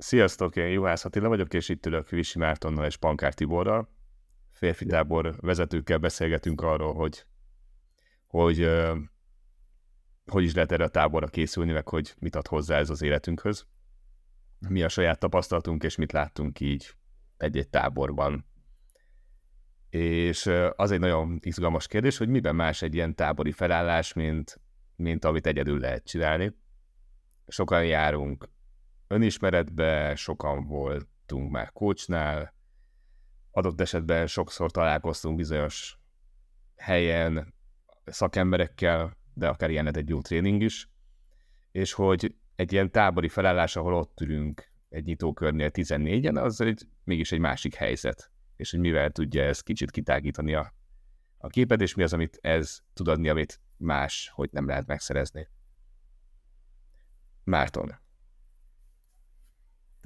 Sziasztok, én Juhász Attila vagyok, és itt ülök Visi Mártonnal és Pankár Tiborral. Férfi tábor vezetőkkel beszélgetünk arról, hogy hogy, hogy is lehet erre a táborra készülni, meg hogy mit ad hozzá ez az életünkhöz. Mi a saját tapasztalatunk, és mit láttunk így egy-egy táborban. És az egy nagyon izgalmas kérdés, hogy miben más egy ilyen tábori felállás, mint, mint amit egyedül lehet csinálni. Sokan járunk önismeretbe, sokan voltunk már coachnál, adott esetben sokszor találkoztunk bizonyos helyen szakemberekkel, de akár ilyen egy jó tréning is, és hogy egy ilyen tábori felállás, ahol ott ülünk egy nyitókörnél 14-en, az egy, mégis egy másik helyzet, és hogy mivel tudja ez kicsit kitágítani a, a képet, és mi az, amit ez tud adni, amit más, hogy nem lehet megszerezni. Márton.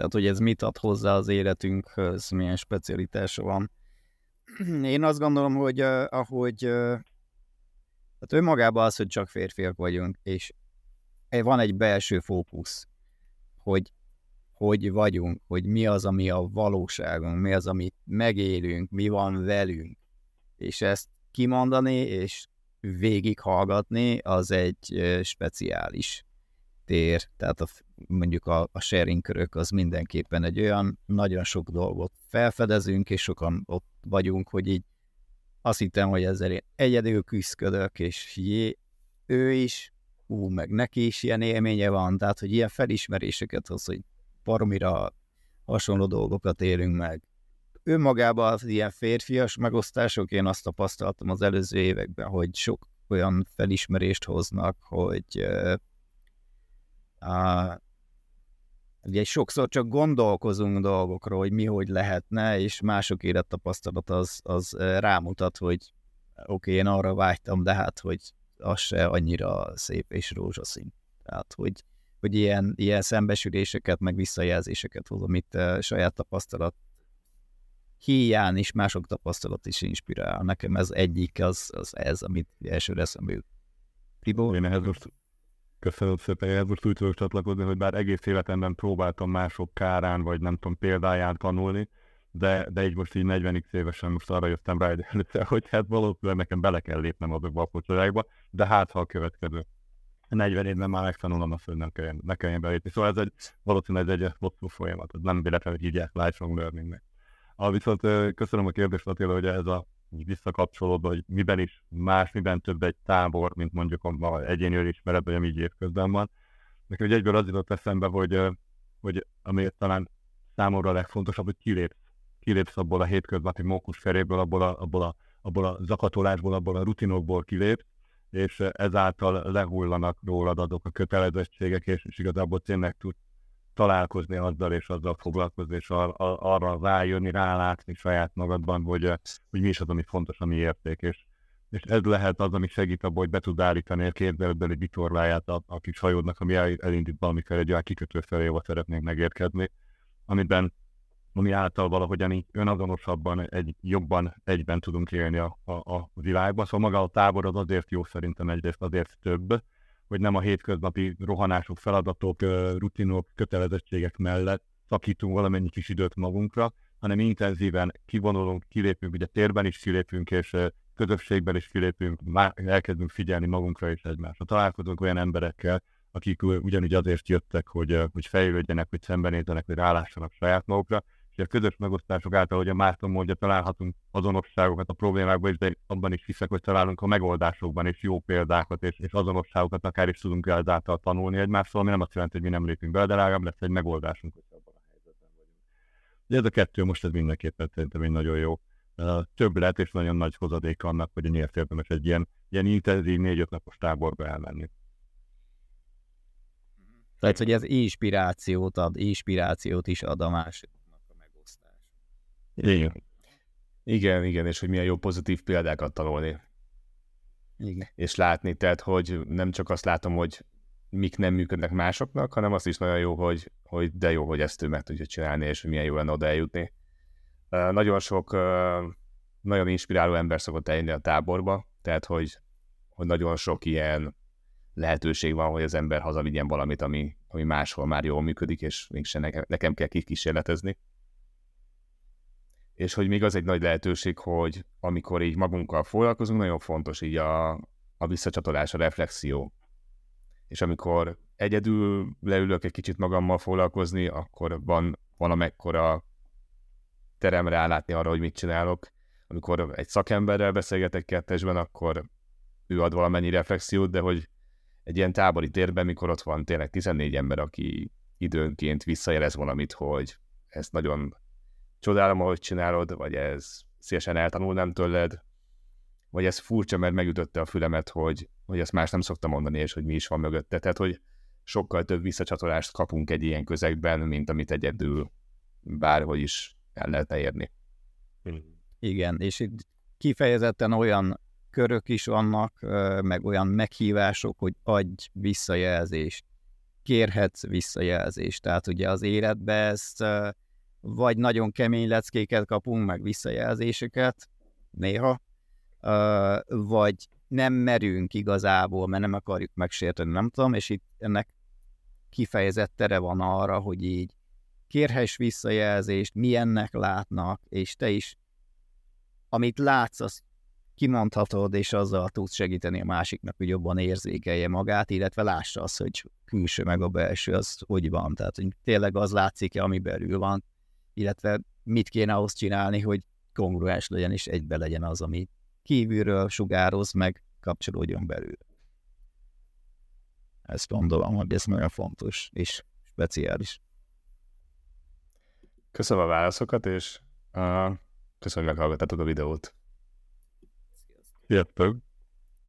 Tehát, hogy ez mit ad hozzá az életünkhöz, milyen specialitása van. Én azt gondolom, hogy ahogy tehát önmagában az, hogy csak férfiak vagyunk, és van egy belső fókusz, hogy hogy vagyunk, hogy mi az, ami a valóságunk, mi az, amit megélünk, mi van velünk. És ezt kimondani és végighallgatni, az egy speciális tér, tehát a, mondjuk a, a sharing körök az mindenképpen egy olyan, nagyon sok dolgot felfedezünk, és sokan ott vagyunk, hogy így azt hittem, hogy ezzel én egyedül küzdködök, és jé, ő is, ú, meg neki is ilyen élménye van, tehát, hogy ilyen felismeréseket hoz, hogy baromira hasonló dolgokat élünk meg. Önmagában az ilyen férfias megosztások, én azt tapasztaltam az előző években, hogy sok olyan felismerést hoznak, hogy uh, ugye sokszor csak gondolkozunk dolgokról, hogy mi hogy lehetne, és mások élettapasztalat az, az rámutat, hogy oké, okay, én arra vágytam, de hát, hogy az se annyira szép és rózsaszín. Tehát, hogy, hogy ilyen, ilyen szembesüléseket, meg visszajelzéseket hoz, amit saját tapasztalat hiány és mások tapasztalat is inspirál. Nekem ez egyik, az, az ez, amit elsőre eszembe jut. Én ehhez most Köszönöm szépen, ehhez most úgy tudok csatlakozni, hogy bár egész életemben próbáltam mások kárán, vagy nem tudom, példáján tanulni, de, de így most így 40 évesen most arra jöttem rá előtte, hogy hát valószínűleg nekem bele kell lépnem azokba a pocsolyákba, de hát ha a következő 40 évben már megtanulom azt, hogy nem kelljen, ne kelljen belépni. Szóval ez egy, valószínűleg ez egy hosszú folyamat, nem véletlenül hívják lifelong learningnek. Ah, viszont köszönöm a kérdést, Attila, hogy ez a visszakapcsolódva, hogy miben is más, miben több egy tábor, mint mondjuk a egyéni önismeret, vagy ami így évközben van. Nekem egy egyből az jutott eszembe, hogy, hogy ami talán számomra a legfontosabb, hogy kilépsz, kilépsz abból a hétköznapi mókus feréből, abból a, abból, a, abból a zakatolásból, abból a rutinokból kilépsz, és ezáltal lehullanak rólad azok a kötelezettségek, és, és igazából tényleg tud, találkozni azzal, és azzal foglalkozni, és ar- arra rájönni, rálátni saját magadban, hogy, hogy mi is az, ami fontos, ami érték, és, és ez lehet az, ami segít abban, hogy be tud állítani a képzelőbeli vitorláját a, a kis hajódnak, ami el, elindít valamikor egy olyan kikötő felé, ahol szeretnénk megérkezni, amiben ami által valahogyan így önazonosabban, egy, jobban egyben tudunk élni a, a, a világban. Szóval maga a tábor az azért jó szerintem egyrészt azért több, hogy nem a hétköznapi rohanások, feladatok, rutinok, kötelezettségek mellett szakítunk valamennyi kis időt magunkra, hanem intenzíven kivonulunk, kilépünk, ugye térben is kilépünk, és közösségben is kilépünk, már elkezdünk figyelni magunkra és egymásra. Találkozunk olyan emberekkel, akik ugyanígy azért jöttek, hogy, hogy fejlődjenek, hogy szembenézzenek, hogy rálássanak saját magukra, és a közös megosztások által, hogy a Márton mondja, találhatunk azonosságokat a problémákban is, de abban is hiszek, hogy találunk a megoldásokban is jó példákat és, és azonosságokat, akár is tudunk ezáltal tanulni egymástól, ami nem azt jelenti, hogy mi nem lépünk bele, de legalább lesz egy megoldásunk, hogy abban a helyzetben vagyunk. De ez a kettő most ez mindenképpen szerintem egy nagyon jó több lehet, és nagyon nagy hozadék annak, hogy miért érdemes egy ilyen, ilyen intenzív négy-öt napos táborba elmenni. Tehát, hogy ez inspirációt ad, inspirációt is ad a másik igen. Igen, igen, és hogy milyen jó pozitív példákat tanulni. Igen. És látni, tehát, hogy nem csak azt látom, hogy mik nem működnek másoknak, hanem azt is nagyon jó, hogy, hogy de jó, hogy ezt ő meg tudja csinálni, és hogy milyen jó lenne oda eljutni. Nagyon sok, nagyon inspiráló ember szokott eljönni a táborba, tehát, hogy, hogy nagyon sok ilyen lehetőség van, hogy az ember hazavigyen valamit, ami, ami máshol már jól működik, és mégsem nekem, nekem kell kikísérletezni. És hogy még az egy nagy lehetőség, hogy amikor így magunkkal foglalkozunk, nagyon fontos így a, a visszacsatolás, a reflexió. És amikor egyedül leülök egy kicsit magammal foglalkozni, akkor van valamekkora terem rálátni arra, hogy mit csinálok. Amikor egy szakemberrel beszélgetek kettesben, akkor ő ad valamennyi reflexiót, de hogy egy ilyen tábori térben, mikor ott van tényleg 14 ember, aki időnként visszajelez valamit, hogy ezt nagyon csodálom, ahogy csinálod, vagy ez szélesen eltanulnám tőled, vagy ez furcsa, mert megütötte a fülemet, hogy, hogy ezt más nem szoktam mondani, és hogy mi is van mögötte. Tehát, hogy sokkal több visszacsatolást kapunk egy ilyen közegben, mint amit egyedül bárhogy is el lehetne érni. Igen, és itt kifejezetten olyan körök is vannak, meg olyan meghívások, hogy adj visszajelzést, kérhetsz visszajelzést. Tehát ugye az életbe ezt vagy nagyon kemény leckéket kapunk, meg visszajelzéseket, néha, vagy nem merünk igazából, mert nem akarjuk megsérteni, nem tudom, és itt ennek kifejezett tere van arra, hogy így kérhess visszajelzést, milyennek látnak, és te is, amit látsz, azt kimondhatod, és azzal tudsz segíteni a másiknak, hogy jobban érzékelje magát, illetve lássa azt, hogy külső meg a belső az hogy van. Tehát, hogy tényleg az látszik-e, ami belül van, illetve mit kéne ahhoz csinálni, hogy kongruens legyen, és egybe legyen az, ami kívülről sugároz, meg kapcsolódjon belül. Ezt gondolom, hogy ez nagyon fontos és speciális. Köszönöm a válaszokat, és uh, köszönöm, hogy meghallgattatok a videót. Sziasztok!